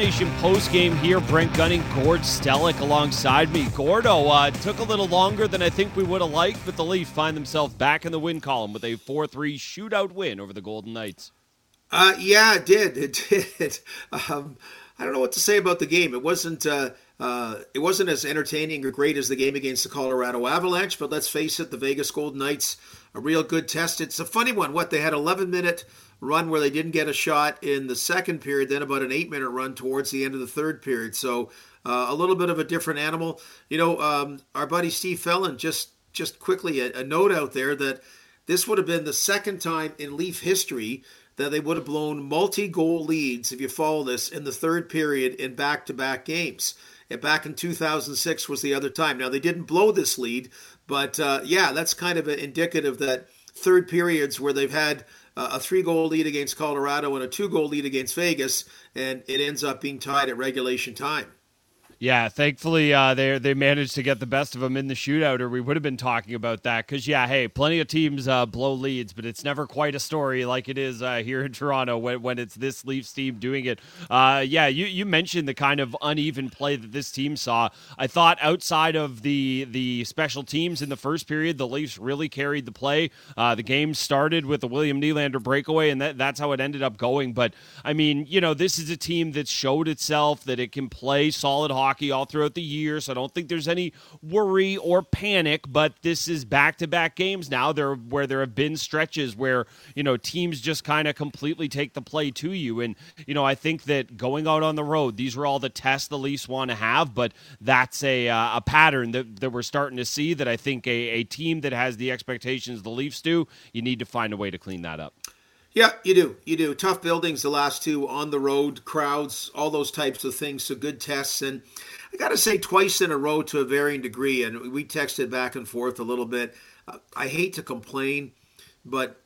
Nation post game here. Brent Gunning, Gord Stellick alongside me. Gordo uh, took a little longer than I think we would have liked, but the Leafs find themselves back in the win column with a 4 3 shootout win over the Golden Knights. Uh, yeah, it did. It did. Um, I don't know what to say about the game. It wasn't. Uh, uh, it wasn't as entertaining or great as the game against the Colorado Avalanche, but let's face it, the Vegas Golden Knights, a real good test. It's a funny one. What they had 11 minute run where they didn't get a shot in the second period, then about an eight minute run towards the end of the third period. So uh, a little bit of a different animal. You know, um, our buddy Steve Fellon just just quickly a, a note out there that this would have been the second time in Leaf history that they would have blown multi-goal leads if you follow this in the third period in back-to-back games. And back in 2006 was the other time. Now they didn't blow this lead, but uh, yeah, that's kind of indicative that third periods where they've had a three goal lead against Colorado and a two goal lead against Vegas, and it ends up being tied at regulation time. Yeah, thankfully uh, they they managed to get the best of them in the shootout, or we would have been talking about that. Because yeah, hey, plenty of teams uh, blow leads, but it's never quite a story like it is uh, here in Toronto when, when it's this Leafs team doing it. Uh, yeah, you you mentioned the kind of uneven play that this team saw. I thought outside of the the special teams in the first period, the Leafs really carried the play. Uh, the game started with the William Nylander breakaway, and that, that's how it ended up going. But I mean, you know, this is a team that showed itself that it can play solid hockey hockey all throughout the year, so I don't think there's any worry or panic. But this is back-to-back games now. There where there have been stretches where you know teams just kind of completely take the play to you, and you know I think that going out on the road, these are all the tests the Leafs want to have, but that's a uh, a pattern that, that we're starting to see. That I think a, a team that has the expectations the Leafs do, you need to find a way to clean that up. Yeah, you do. You do. Tough buildings, the last two on the road, crowds, all those types of things. So good tests. And I got to say, twice in a row to a varying degree. And we texted back and forth a little bit. I hate to complain, but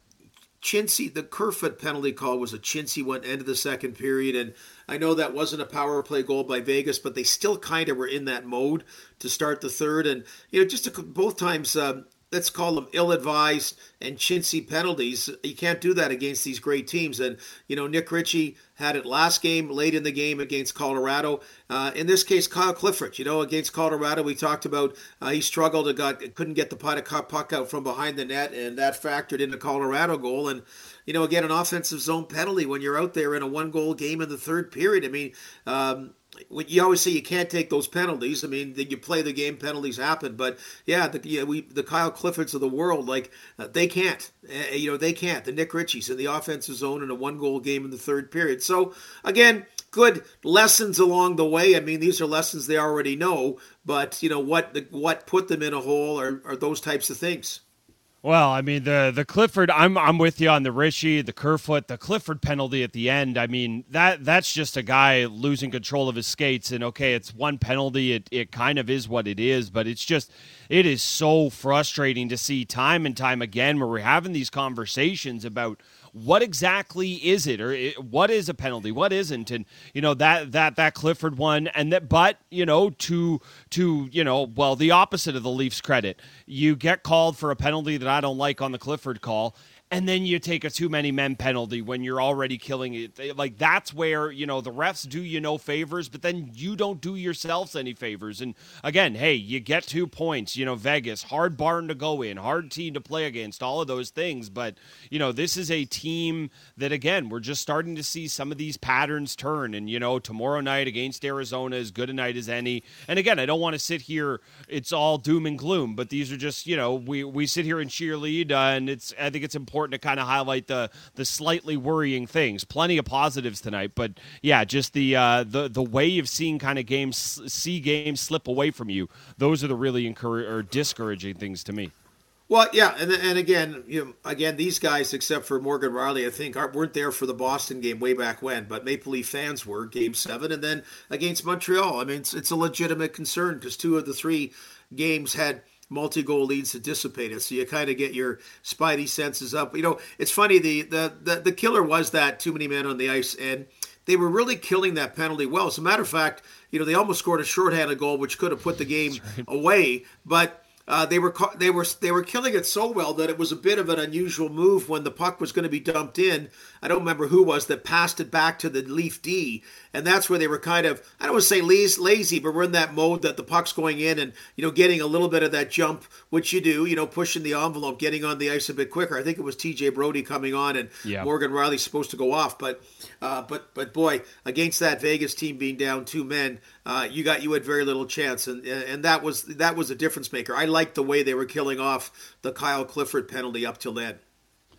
Chintzy, the Kerfoot penalty call was a chintzy one end of the second period. And I know that wasn't a power play goal by Vegas, but they still kind of were in that mode to start the third. And, you know, just to, both times, um, let's call them ill-advised and chintzy penalties. You can't do that against these great teams. And you know, Nick Ritchie had it last game, late in the game against Colorado. Uh, in this case, Kyle Clifford. You know, against Colorado, we talked about uh, he struggled and got couldn't get the puck out from behind the net, and that factored in the Colorado goal. And you know, again, an offensive zone penalty when you're out there in a one-goal game in the third period. I mean. Um, you always say you can't take those penalties. I mean, you play the game, penalties happen. But yeah, the yeah, we the Kyle Cliffords of the world, like uh, they can't. Uh, you know, they can't. The Nick Ritchies in the offensive zone in a one goal game in the third period. So again, good lessons along the way. I mean, these are lessons they already know. But you know what? The, what put them in a hole are, are those types of things. Well, I mean the the Clifford, I'm I'm with you on the Ritchie, the Kerfoot, the Clifford penalty at the end. I mean that that's just a guy losing control of his skates, and okay, it's one penalty. It it kind of is what it is, but it's just it is so frustrating to see time and time again where we're having these conversations about what exactly is it or what is a penalty what isn't and you know that that that clifford one and that but you know to to you know well the opposite of the leafs credit you get called for a penalty that i don't like on the clifford call and then you take a too many men penalty when you're already killing it. Like that's where you know the refs do you no favors, but then you don't do yourselves any favors. And again, hey, you get two points. You know, Vegas hard barn to go in, hard team to play against, all of those things. But you know, this is a team that again we're just starting to see some of these patterns turn. And you know, tomorrow night against Arizona is good a night as any. And again, I don't want to sit here; it's all doom and gloom. But these are just you know we we sit here and cheerlead, uh, and it's I think it's important to kind of highlight the the slightly worrying things. Plenty of positives tonight, but yeah, just the uh, the the way of seeing kind of games see games slip away from you. Those are the really encourage or discouraging things to me. Well, yeah, and and again, you know, again, these guys, except for Morgan Rielly, I think aren't, weren't there for the Boston game way back when, but Maple Leaf fans were Game Seven, and then against Montreal. I mean, it's, it's a legitimate concern because two of the three games had multi goal leads to dissipate it. So you kind of get your spidey senses up. You know, it's funny. The, the the the killer was that too many men on the ice, and they were really killing that penalty well. As a matter of fact, you know, they almost scored a shorthanded goal, which could have put the game right. away. But uh, they were they were they were killing it so well that it was a bit of an unusual move when the puck was going to be dumped in. I don't remember who was that passed it back to the Leaf D, and that's where they were kind of I don't want to say lazy, but we're in that mode that the puck's going in and you know getting a little bit of that jump, which you do, you know, pushing the envelope, getting on the ice a bit quicker. I think it was T.J. Brodie coming on and yeah. Morgan Rielly's supposed to go off, but uh, but but boy, against that Vegas team being down two men, uh, you got you had very little chance, and and that was that was a difference maker. I liked the way they were killing off the Kyle Clifford penalty up till then.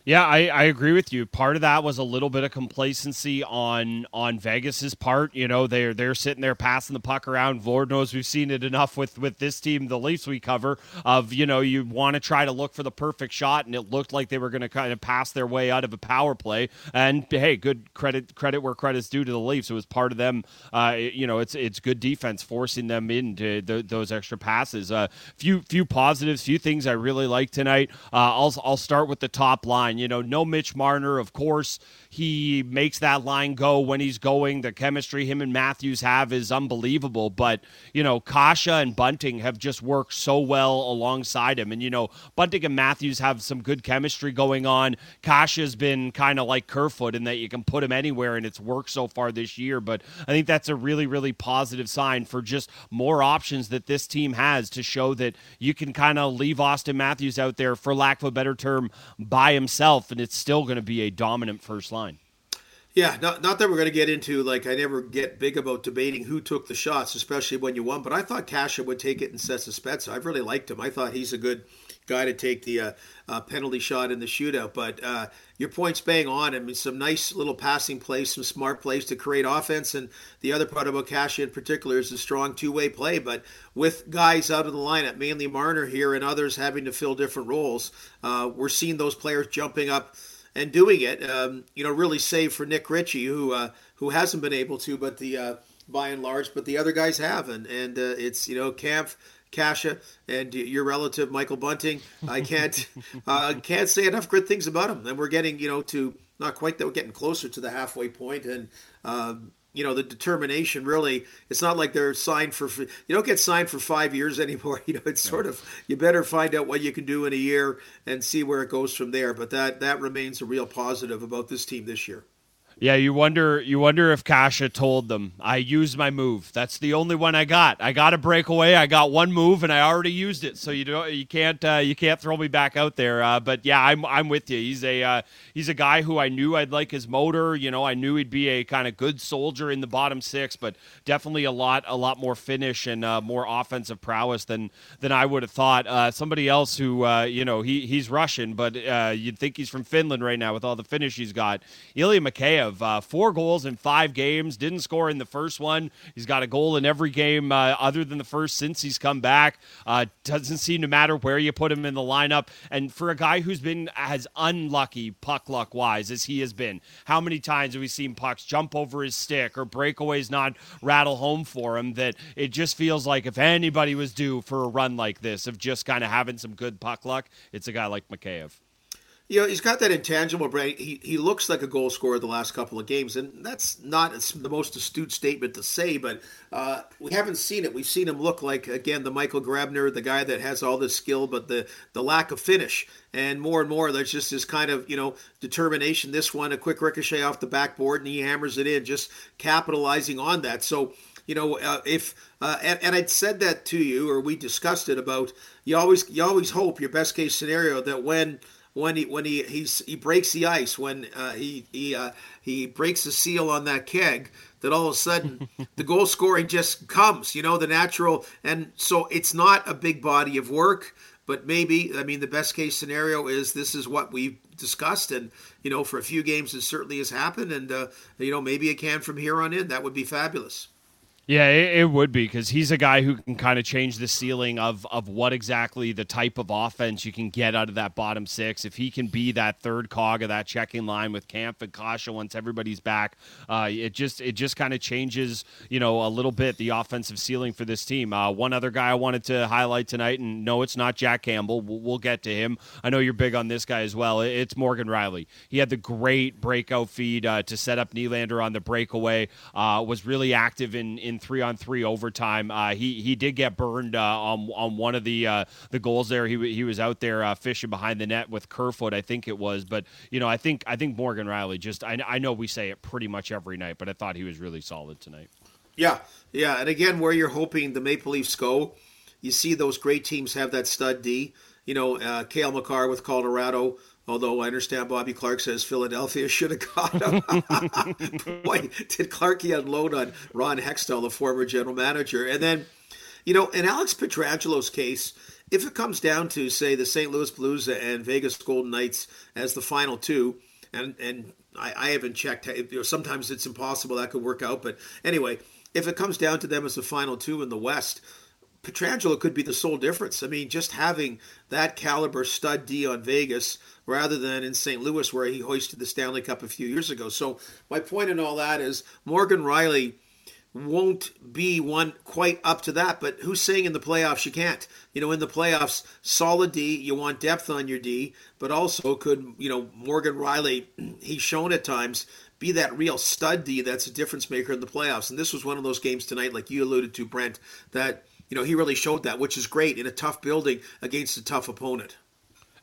Yeah, I, I agree with you. Part of that was a little bit of complacency on on Vegas's part. You know, they're they're sitting there passing the puck around. Lord knows we've seen it enough with with this team, the Leafs we cover. Of you know, you want to try to look for the perfect shot, and it looked like they were going to kind of pass their way out of a power play. And hey, good credit credit where credit's due to the Leafs. It was part of them. Uh, you know, it's it's good defense forcing them into those extra passes. Uh, few few positives, few things I really like tonight. Uh, I'll I'll start with the top line You know, no Mitch Marner, of course. He makes that line go when he's going. The chemistry him and Matthews have is unbelievable. But, you know, Kase and Bunting have just worked so well alongside him. And, you know, Bunting and Matthews have some good chemistry going on. Kase's been kind of like Kerfoot in that you can put him anywhere and it's worked so far this year. But I think that's a really, really positive sign for just more options that this team has to show that you can kind of leave Austin Matthews out there, for lack of a better term, by himself himself, and it's still going to be a dominant first line. Yeah, not, not that we're going to get into like I never get big about debating who took the shots, especially when you won. But I thought Kase would take it instead of Spezza. I've really liked him. I thought he's a good guy to take the uh, uh, penalty shot in the shootout. But uh, your point's bang on. I mean, some nice little passing plays, some smart plays to create offense. And the other part about Kase in particular is a strong two way play. But with guys out of the lineup, mainly Marner here and others having to fill different roles, uh, we're seeing those players jumping up and doing it. Um, you know, really save for Nick Ritchie, who uh, who hasn't been able to, but the uh, by and large, but the other guys have, and and it's you know Kampf. Kase and your relative Michael Bunting. I can't uh, can't say enough good things about him. And we're getting you know to not quite that we're getting closer to the halfway point, and um, you know the determination really it's not like they're signed for you don't get signed for five years anymore you know it's sort of you better find out what you can do in a year and see where it goes from there but that that remains a real positive about this team this year yeah, you wonder you wonder if Kase told them, I used my move. That's the only one I got. I got a breakaway. I got one move and I already used it. So you don't you can't uh, you can't throw me back out there. Uh, but yeah, I'm I'm with you. He's a uh, he's a guy who I knew I'd like his motor, you know, I knew he'd be a kind of good soldier in the bottom 6, but definitely a lot a lot more finish and uh, more offensive prowess than than I would have thought. Uh, somebody else who uh, you know, he he's Russian, but you'd think he's from Finland right now with all the finish he's got. Ilya Mikheyev of uh, four goals in five games. Didn't score in the first one. He's got a goal in every game uh, other than the first since he's come back. Uh, doesn't seem to matter where you put him in the lineup. And for a guy who's been as unlucky puck luck wise as he has been, how many times have we seen pucks jump over his stick or breakaways not rattle home for him? That it just feels like if anybody was due for a run like this of just kind of having some good puck luck, it's a guy like Mikheyev. You know, he's got that intangible brain. He, he looks like a goal scorer the last couple of games, and that's not the most astute statement to say, but uh, we haven't seen it. We've seen him look like, again, the Michael Grabner, the guy that has all this skill, but the, the lack of finish. And more and more, there's just this kind of, you know, determination. This one, a quick ricochet off the backboard, and he hammers it in, just capitalizing on that. So, you know, uh, if uh, and, and I'd said that to you, or we discussed it about you always you always hope your best case scenario that when when he when he he's, he breaks the ice when uh, he he uh, he breaks the seal on that keg that all of a sudden the goal scoring just comes you know the natural and so it's not a big body of work but maybe I mean the best case scenario is this is what we've discussed and you know for a few games it certainly has happened and uh, you know maybe it can from here on in. That would be fabulous yeah, it, it would be because he's a guy who can kind of change the ceiling of of what exactly the type of offense you can get out of that bottom six. If he can be that third cog of that checking line with Kampf and Kase once everybody's back, uh, it just it just kind of changes you know a little bit the offensive ceiling for this team. Uh, one other guy I wanted to highlight tonight, and no, it's not Jack Campbell. We'll, we'll get to him. I know you're big on this guy as well. It's Morgan Rielly. He had the great breakout feed uh, to set up Nylander on the breakaway. Uh, was really active in in in three on three overtime. Uh, he he did get burned uh, on on one of the uh, the goals there. He he was out there uh, fishing behind the net with Kerfoot, I think it was. But you know, I think I think Morgan Rielly just I, I know we say it pretty much every night, but I thought he was really solid tonight. Yeah, yeah, and again, where you're hoping the Maple Leafs go, you see those great teams have that stud D. You know, uh, Cale Makar with Colorado. Although I understand Bobby Clarke says Philadelphia should have got him. Boy, did Clarky unload on Ron Hextall, the former general manager. And then, you know, in Alex Pietrangelo's case, if it comes down to, say, the St. Louis Blues and Vegas Golden Knights as the final two, and, and I, I haven't checked, you know, sometimes it's impossible that could work out. But anyway, if it comes down to them as the final two in the West, Pietrangelo could be the sole difference. I mean, just having that caliber stud D on Vegas rather than in St. Louis where he hoisted the Stanley Cup a few years ago. So my point in all that is Morgan Rielly won't be one quite up to that, but who's saying in the playoffs you can't? You know, in the playoffs, solid D, you want depth on your D, but also could, you know, Morgan Rielly, he's shown at times be that real stud D that's a difference maker in the playoffs. And this was one of those games tonight, like you alluded to, Brent, that you know he really showed that, which is great in a tough building against a tough opponent.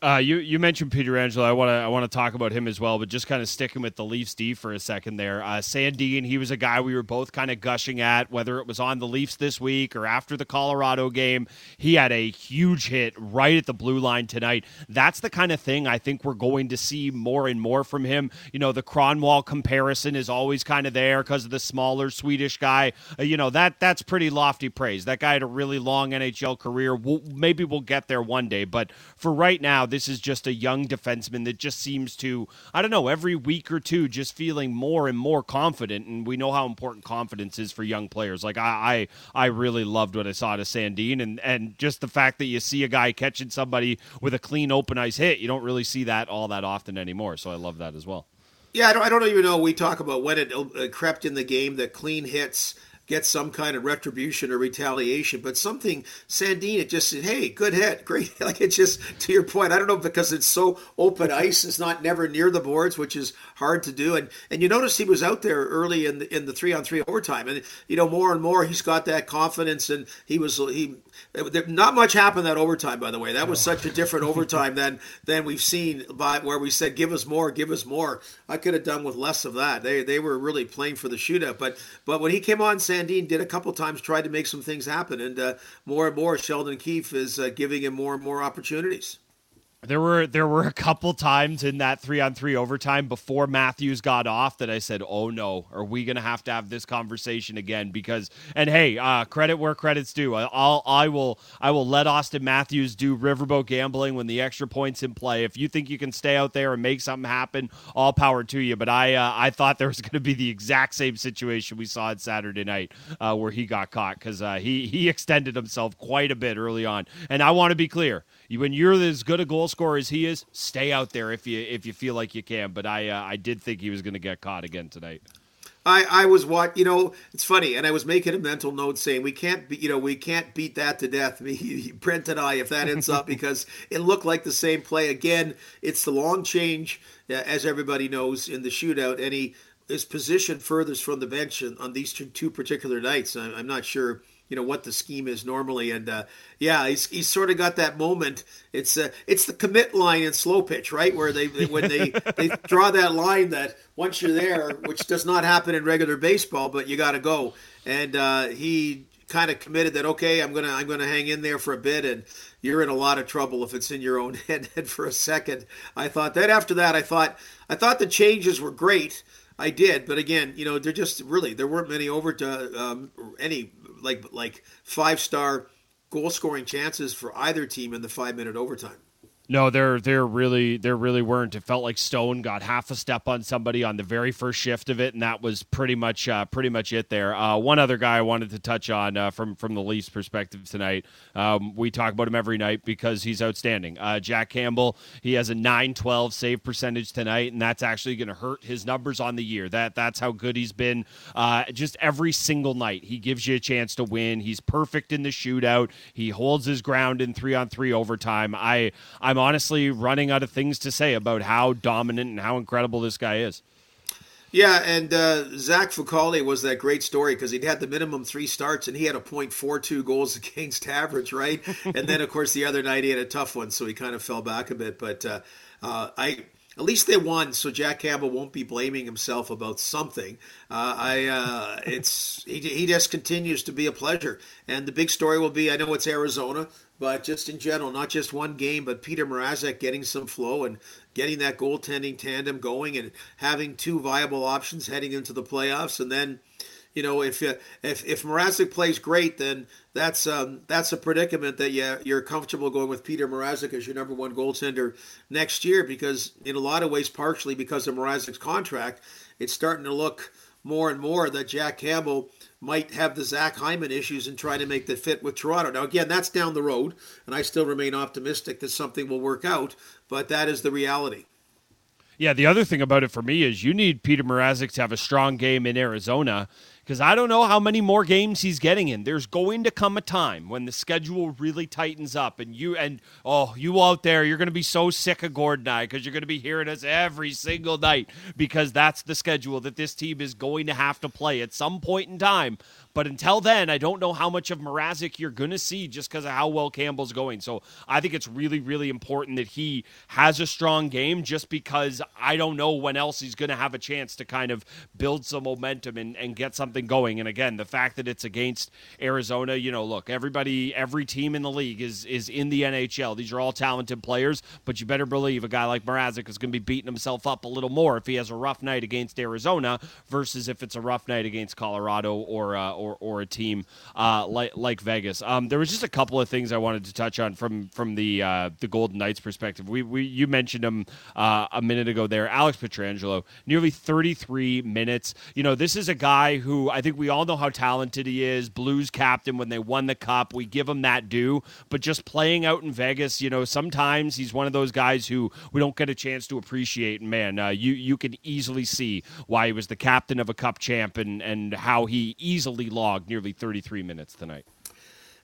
Uh, you you mentioned Pietrangelo. I want to I want to talk about him as well, but just kind of sticking with the Leafs D for a second there. Uh, Sandin, he was a guy we were both kind of gushing at, whether it was on the Leafs this week or after the Colorado game. He had a huge hit right at the blue line tonight. That's the kind of thing I think we're going to see more and more from him. You know, the Kronwall comparison is always kind of there because of the smaller Swedish guy. Uh, you know that that's pretty lofty praise. That guy had a really long NHL career. We'll, maybe we'll get there one day, but for right now this is just a young defenseman that just seems to, I don't know, every week or two, just feeling more and more confident. And we know how important confidence is for young players. Like I, I, I really loved what I saw to Sandin and and just the fact that you see a guy catching somebody with a clean open ice hit, you don't really see that all that often anymore. So I love that as well. Yeah, I don't, I don't even know. We talk about when it uh, crept in the game that clean hits get some kind of retribution or retaliation. But something Sandin, it just said, "Hey, good hit, great." like it just to your point. I don't know because it's so open ice. It's not never near the boards, which is hard to do. And and you notice he was out there early in the in the three on three overtime, and you know more and more he's got that confidence, and he was he not much happened that overtime, by the way. That was such a different overtime than than we've seen by where we said, "Give us more, give us more." I could have done with less of that. They they were really playing for the shootout, but but when he came on, Sandin did a couple times, tried to make some things happen, and uh, more and more, Sheldon Keefe is uh, giving him more and more opportunities. There were there were a couple times in that three on three overtime before Matthews got off that I said, "Oh no, are we going to have to have this conversation again?" Because and hey, uh, credit where credit's due. I'll I will I will let Austin Matthews do riverboat gambling when the extra points in play. If you think you can stay out there and make something happen, all power to you. But I uh, I thought there was going to be the exact same situation we saw on Saturday night uh, where he got caught because uh, he he extended himself quite a bit early on. And I want to be clear when you're as good a goal scorer as he is, stay out there if you if you feel like you can. But I uh, I did think he was going to get caught again tonight. I, I was what you know it's funny and I was making a mental note saying we can't be, you know we can't beat that to death me Brent and I if that ends up because it looked like the same play again it's the long change uh, as everybody knows in the shootout and he is positioned furthest from the bench on these two, two particular nights I'm not sure you know what the scheme is normally. And uh, yeah, he's, he's sort of got that moment. It's uh, it's the commit line in slow pitch, right? Where they when they they draw that line that once you're there, which does not happen in regular baseball, but you got to go. And uh, he kind of committed that okay, I'm gonna I'm gonna hang in there for a bit, and you're in a lot of trouble if it's in your own head. And for a second, I thought that after that, I thought I thought the changes were great. I did, but again, you know, they're just really there weren't many over to um, any like like five star goal scoring chances for either team in the five minute overtime. No, there there really there really weren't. It felt like Stone got half a step on somebody on the very first shift of it, and that was pretty much uh, pretty much it there. Uh, one other guy I wanted to touch on uh, from from the Leafs perspective tonight. Um, we talk about him every night because he's outstanding. Uh, Jack Campbell, he has a 9-12 save percentage tonight, and that's actually going to hurt his numbers on the year. That that's how good he's been. Uh, just every single night, he gives you a chance to win. He's perfect in the shootout. He holds his ground in three on three overtime. I I I'm honestly running out of things to say about how dominant and how incredible this guy is. Yeah, and uh, Zach Fucale was that great story because he'd had the minimum three starts and he had a .42 goals against average, right? and then of course the other night he had a tough one, so he kind of fell back a bit. But uh, uh, I at least they won, so Jack Campbell won't be blaming himself about something. Uh, I, uh, it's he, he just continues to be a pleasure, and the big story will be I know it's Arizona, but just in general, not just one game, but Peter Mrazek getting some flow and getting that goaltending tandem going, and having two viable options heading into the playoffs, and then you know, if if if Mrazek plays great, then that's um, that's a predicament that yeah you're comfortable going with Peter Mrazek as your number one goaltender next year because in a lot of ways, partially because of Mrazek's contract, it's starting to look more and more that Jack Campbell might have the Zach Hyman issues and try to make the fit with Toronto. Now, again, that's down the road, and I still remain optimistic that something will work out, but that is the reality. Yeah, the other thing about it for me is you need Peter Mrazek to have a strong game in Arizona because I don't know how many more games he's getting in. There's going to come a time when the schedule really tightens up, and you and oh, you out there, you're going to be so sick of Gordon I because you're going to be hearing us every single night because that's the schedule that this team is going to have to play at some point in time. But until then, I don't know how much of Mrazek you're going to see just because of how well Campbell's going. So I think it's really, really important that he has a strong game just because I don't know when else he's going to have a chance to kind of build some momentum and, and get something going. And again, the fact that it's against Arizona, you know, look, everybody, every team in the league is is in the NHL. These are all talented players, but you better believe a guy like Mrazek is going to be beating himself up a little more if he has a rough night against Arizona versus if it's a rough night against Colorado or uh, or, or a team uh, like like Vegas. Um, there was just a couple of things I wanted to touch on from from the uh, the Golden Knights perspective. We, we you mentioned him uh, a minute ago there, Alex Pietrangelo, nearly 33 minutes. You know, this is a guy who I think we all know how talented he is. Blues captain when they won the cup, we give him that due. But just playing out in Vegas, you know, sometimes he's one of those guys who we don't get a chance to appreciate. And man, uh, you you can easily see why he was the captain of a cup champ and and how he easily logged nearly 33 minutes tonight.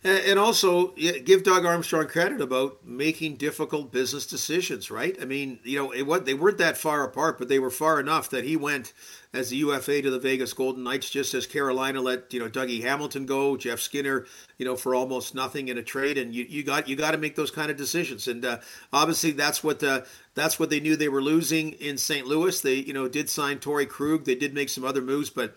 And also, give Doug Armstrong credit about making difficult business decisions, right? I mean, you know, it, they weren't that far apart, but they were far enough that he went as the UFA to the Vegas Golden Knights, just as Carolina let you know Dougie Hamilton go, Jeff Skinner, you know, for almost nothing in a trade, and you, you got you got to make those kind of decisions, and uh, obviously that's what uh, that's what they knew they were losing in St. Louis. They you know did sign Torey Krug, they did make some other moves, but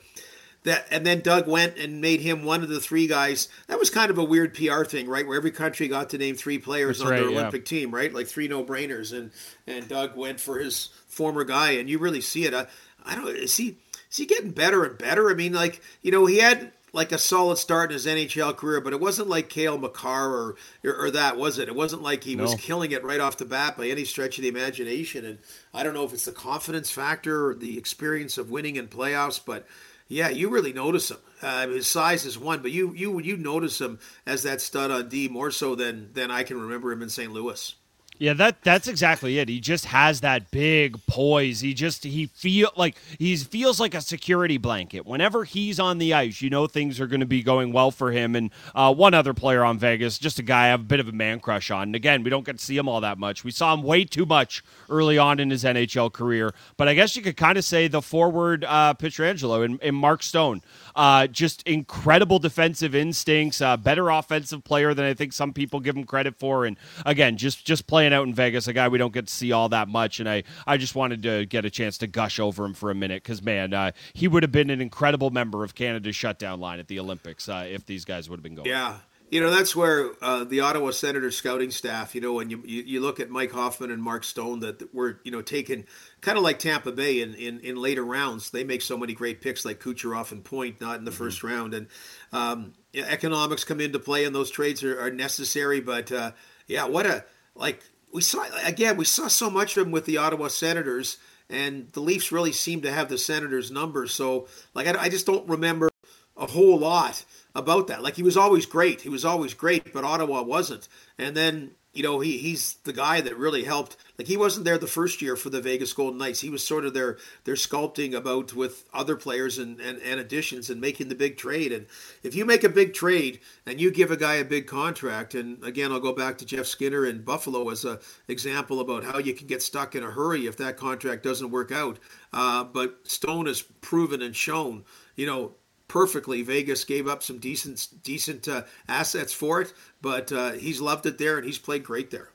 that and then Doug went and made him one of the three guys. That was kind of a weird PR thing, right? Where every country got to name three players That's on right, their Olympic yeah. team, right? Like three no brainers, and and Doug went for his former guy, and you really see it. I, I don't is he is he getting better and better? I mean, like you know, he had like a solid start in his NHL career, but it wasn't like Cale Makar or, or, or that was it. It wasn't like he no. was killing it right off the bat by any stretch of the imagination. And I don't know if it's the confidence factor or the experience of winning in playoffs, but yeah, you really notice him. Uh, his size is one, but you you you notice him as that stud on D more so than than I can remember him in St. Louis. Yeah, that that's exactly it. He just has that big poise. He just he feel like he feels like a security blanket. Whenever he's on the ice, you know things are going to be going well for him. And uh, one other player on Vegas, just a guy I have a bit of a man crush on. And again, we don't get to see him all that much. We saw him way too much early on in his NHL career. But I guess you could kind of say the forward uh, Pietrangelo and, and Mark Stone. Uh, just incredible defensive instincts, uh, better offensive player than I think some people give him credit for. And again, just just playing out in Vegas, a guy we don't get to see all that much. And I, I just wanted to get a chance to gush over him for a minute because, man, uh, he would have been an incredible member of Canada's shutdown line at the Olympics uh, if these guys would have been going. Yeah. You know, that's where uh, the Ottawa Senators scouting staff, you know, when you, you, you, look at Mike Hoffman and Mark Stone that were, you know, taken kind of like Tampa Bay in, in, in, later rounds. They make so many great picks like Kucherov and Point, not in the mm-hmm. first round. And um, economics come into play and those trades are, are necessary. But uh, yeah, what a, like, we saw, again, we saw so much of them with the Ottawa Senators. And the Leafs really seem to have the Senators' numbers. So, like, I, I just don't remember a whole lot about that. Like he was always great. He was always great, but Ottawa wasn't. And then you know, he he's the guy that really helped. Like he wasn't there the first year for the Vegas Golden Knights. He was sort of their their sculpting about with other players and, and, and additions and making the big trade. And if you make a big trade and you give a guy a big contract, and again I'll go back to Jeff Skinner in Buffalo as a example about how you can get stuck in a hurry if that contract doesn't work out. Uh, but Stone has proven and shown, you know, perfectly. Vegas gave up some decent decent uh, assets for it, but uh, he's loved it there and he's played great there.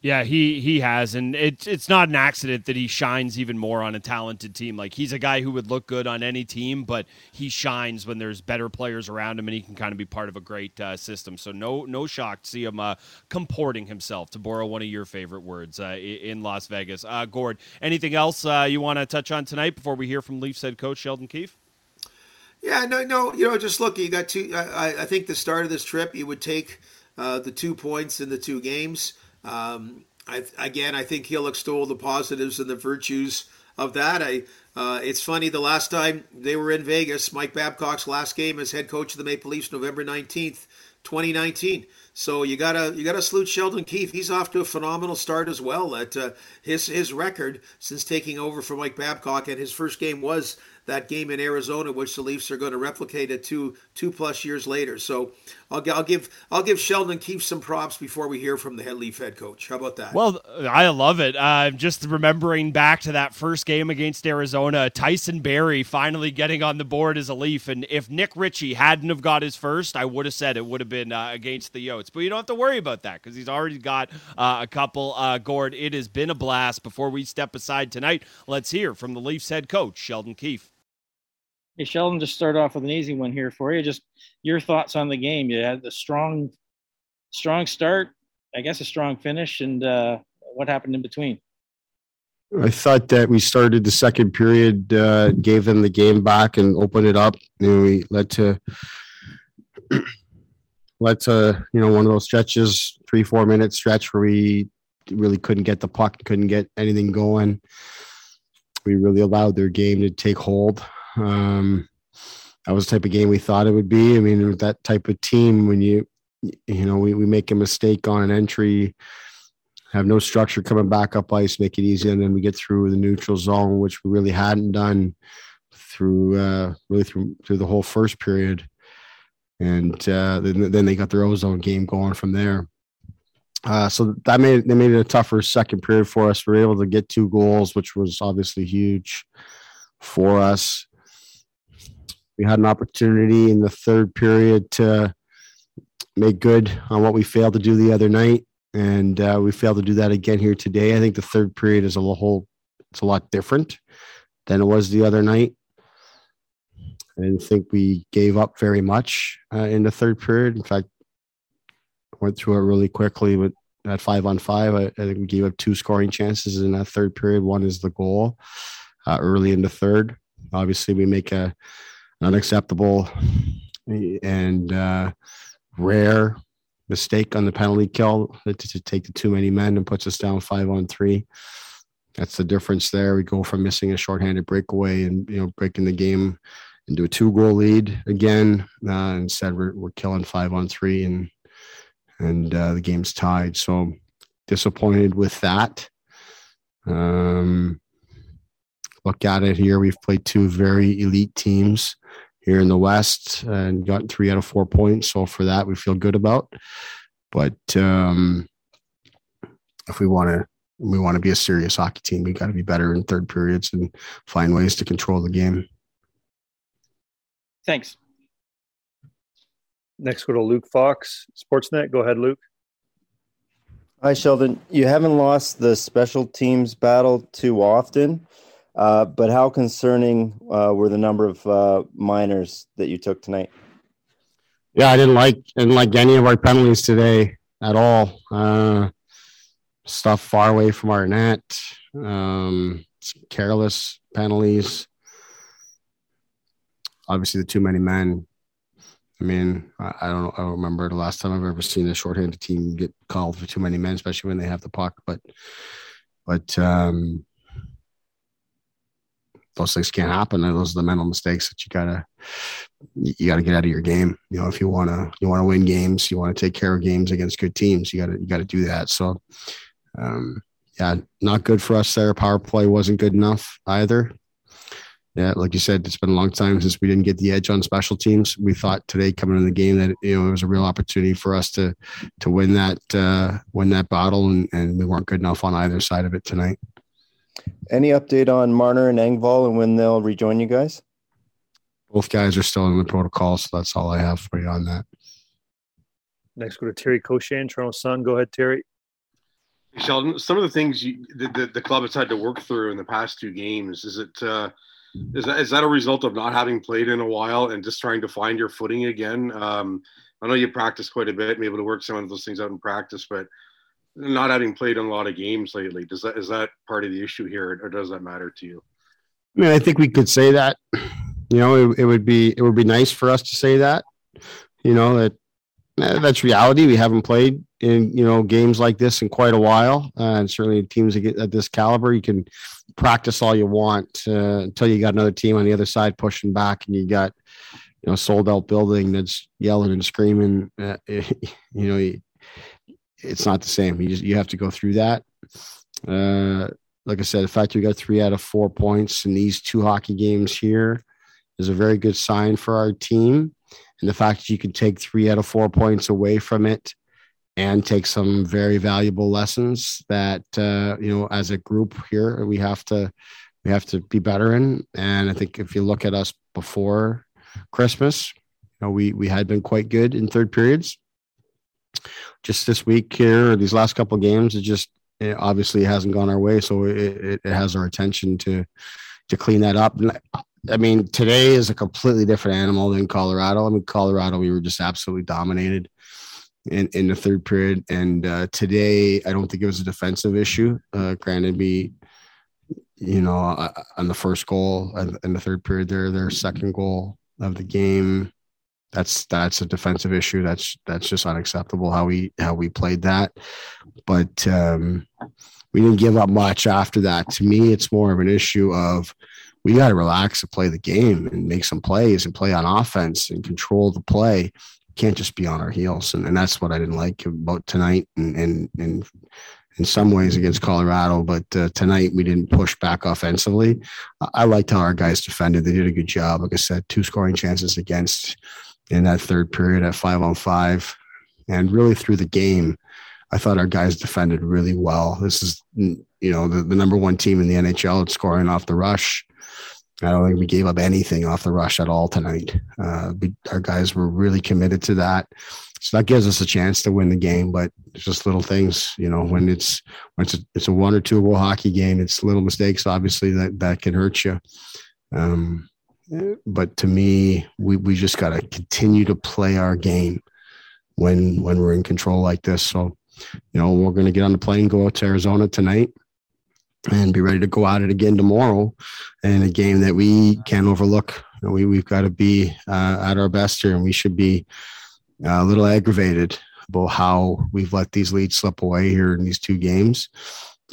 Yeah, he he has, and it's it's not an accident that he shines even more on a talented team. Like he's a guy who would look good on any team, but he shines when there's better players around him, and he can kind of be part of a great uh, system. So no no shock to see him uh, comporting himself, to borrow one of your favorite words, uh, in Las Vegas. Uh, Gord, anything else uh, you want to touch on tonight before we hear from Leafs head coach Sheldon Keefe? Yeah, no, no. You know, just look. You got two. I, I think the start of this trip, you would take uh, the two points in the two games. Um, I, again, I think he'll extol the positives and the virtues of that. I. Uh, it's funny. The last time they were in Vegas, Mike Babcock's last game as head coach of the Maple Leafs, November nineteenth, twenty nineteen. So you gotta you gotta salute Sheldon Keefe. He's off to a phenomenal start as well. At uh, his his record since taking over for Mike Babcock, and his first game was that game in Arizona, which the Leafs are going to replicate it two two plus years later. So I'll, I'll give I'll give Sheldon Keefe some props before we hear from the head Leaf head coach. How about that? Well, I love it. Uh, just remembering back to that first game against Arizona, Tyson Barrie finally getting on the board as a Leaf, and if Nick Ritchie hadn't have got his first, I would have said it would have been uh, against the Yotes. But you don't have to worry about that because he's already got uh, a couple. Uh, Gord, it has been a blast. Before we step aside tonight, let's hear from the Leafs head coach Sheldon Keefe. Hey, Sheldon, just start off with an easy one here for you. Just your thoughts on the game. You had a strong, strong start, I guess a strong finish, and uh, what happened in between? I thought that we started the second period, uh, gave them the game back, and opened it up. And we led to led to you know one of those stretches, three four minute stretch where we really couldn't get the puck, couldn't get anything going. We really allowed their game to take hold. Um, that was the type of game we thought it would be. I mean, with that type of team, when you, you know, we, we make a mistake on an entry, have no structure coming back up ice, make it easy, and then we get through the neutral zone, which we really hadn't done through uh, really through through the whole first period, and uh, then then they got their ozone game going from there. Uh, so that made they made it a tougher second period for us. We were able to get two goals, which was obviously huge for us we had an opportunity in the third period to make good on what we failed to do the other night, and uh, we failed to do that again here today. I think the third period is a whole it's a lot different than it was the other night. I didn't think we gave up very much uh, in the third period. In fact, went through it really quickly with at five on five. I, I, think we gave up two scoring chances in that third period. One is the goal uh, early in the third. Obviously, we make a unacceptable and uh, rare mistake on the penalty kill to, to, take the too many men and puts us down five on three. That's the difference there. We go from missing a shorthanded breakaway and you know breaking the game into a two goal lead again. Uh, instead, we're we're killing five on three and and uh, the game's tied. So disappointed with that. Um, look at it here. We've played two very elite teams here in the West and got three out of four points. So for that, we feel good about. But um, if we want to, we want to be a serious hockey team. We got to be better in third periods and find ways to control the game. Thanks. Next, go to Luke Fox, Sportsnet. Go ahead, Luke. Hi, Sheldon. You haven't lost the special teams battle too often. Uh, but how concerning uh, were the number of uh, minors that you took tonight? Yeah, I didn't like didn't like any of our penalties today at all. Uh, stuff far away from our net, um, careless penalties. Obviously, the too many men. I mean, I, I don't I remember the last time I've ever seen a shorthanded team get called for too many men, especially when they have the puck. But but um, those things can't happen. Those are the mental mistakes that you gotta you gotta get out of your game. You know, if you wanna you wanna win games, you want to take care of games against good teams. You gotta you gotta do that. So, um, yeah, not good for us there. Power play wasn't good enough either. Yeah, like you said, it's been a long time since we didn't get the edge on special teams. We thought today coming in the game that you know it was a real opportunity for us to to win that uh, win that battle, and, and we weren't good enough on either side of it tonight. Any update on Marner and Engvall and when they'll rejoin you guys? Both guys are still in the protocol, so that's all I have for you on that. Next, go to Terry Koshan, Toronto Sun. Go ahead, Terry. Sheldon, some of the things you, the, the, the club has had to work through in the past two games, is it uh, is that is that a result of not having played in a while and just trying to find your footing again? Um, I know you practice quite a bit, maybe able to work some of those things out in practice, but not having played in a lot of games lately, does that is that part of the issue here, or does that matter to you? I mean, I think we could say that. You know, it, it would be it would be nice for us to say that. You know that eh, that's reality. We haven't played in you know games like this in quite a while, uh, and certainly teams at this caliber, you can practice all you want uh, until you got another team on the other side pushing back, and you got you know sold out building that's yelling and screaming. Uh, you know, it's not the same. You just you have to go through that. Uh, like I said, the fact we got three out of four points in these two hockey games here is a very good sign for our team. And the fact that you can take three out of four points away from it and take some very valuable lessons that uh, you know as a group here we have to we have to be better in. And I think if you look at us before Christmas, you know, we we had been quite good in third periods. Just this week here, or these last couple games, it just it obviously hasn't gone our way. So it, it, it has our attention to to clean that up. I mean, today is a completely different animal than Colorado. I mean, Colorado, we were just absolutely dominated in, in the third period. And uh, today, I don't think it was a defensive issue. Uh, granted, me, you know, uh, on the first goal in the third period, there, their second goal of the game. That's that's a defensive issue. That's that's just unacceptable how we how we played that. But um, we didn't give up much after that. To me, it's more of an issue of we got to relax and play the game and make some plays and play on offense and control the play can't just be on our heels. And, and that's what I didn't like about tonight and, and, and in some ways against Colorado. But uh, tonight we didn't push back offensively. I liked how our guys defended. They did a good job. Like I said, two scoring chances against in that third period at five on five. And really through the game, I thought our guys defended really well. This is, you know, the, the number one team in the NHL at scoring off the rush. I don't think we gave up anything off the rush at all tonight. Uh, we, our guys were really committed to that, so that gives us a chance to win the game. But it's just little things, you know. When it's when it's a, it's a one or two goal hockey game, it's little mistakes, obviously that that can hurt you. Um, but to me, we we just got to continue to play our game when when we're in control like this. So, you know, we're going to get on the plane, go out to Arizona tonight and be ready to go at it again tomorrow in a game that we can't overlook. You know, we, we've got to be uh, at our best here, and we should be uh, a little aggravated about how we've let these leads slip away here in these two games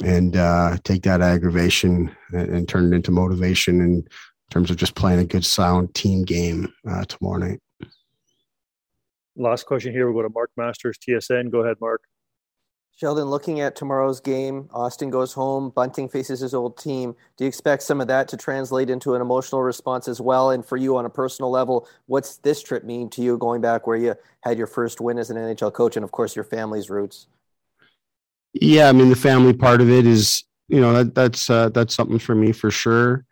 and uh, take that aggravation and, and, turn it into motivation in terms of just playing a good, sound team game uh, tomorrow night. Last question here. We'll go to Mark Masters, TSN. Go ahead, Mark. Sheldon, looking at tomorrow's game, Austin goes home, Bunting faces his old team. Do you expect some of that to translate into an emotional response as well? And for you on a personal level, what's this trip mean to you going back where you had your first win as an NHL coach and, of course, your family's roots? Yeah, I mean, the family part of it is, you know, that, that's uh, that's something for me for sure.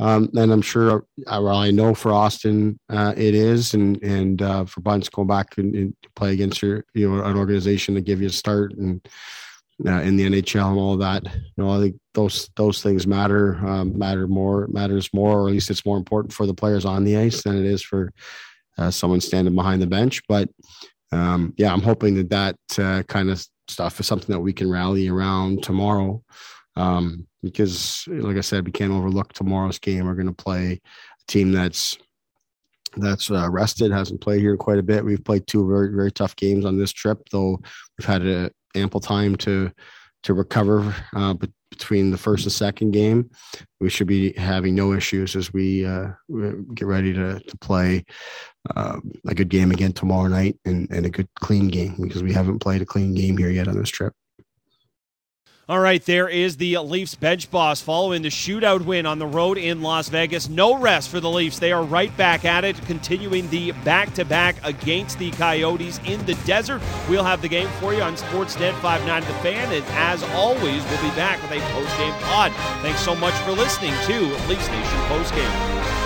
Um, and I'm sure, uh, well, I know for Austin uh, it is, and and uh, for Bunts going back and, and, play against your, you know, an organization to give you a start and uh, in the NHL and all of that. You know, I think those those things matter um, matter more matters more, or at least it's more important for the players on the ice than it is for uh, someone standing behind the bench. But um, yeah, I'm hoping that that uh, kind of stuff is something that we can rally around tomorrow. Um, because, like I said, we can't overlook tomorrow's game. We're going to play a team that's that's uh, rested, hasn't played here quite a bit. We've played two very very tough games on this trip, though we've had a, ample time to to recover uh, between the first and second game, we should be having no issues as we uh, get ready to, to play uh, a good game again tomorrow night and, and a good clean game because we haven't played a clean game here yet on this trip. All right, there is the Leafs bench boss following the shootout win on the road in Las Vegas. No rest for the Leafs. They are right back at it, continuing the back to back against the Coyotes in the desert. We'll have the game for you on Sportsnet 59 The Fan. And as always, we'll be back with a post game pod. Thanks so much for listening to Leafs Nation Post Game.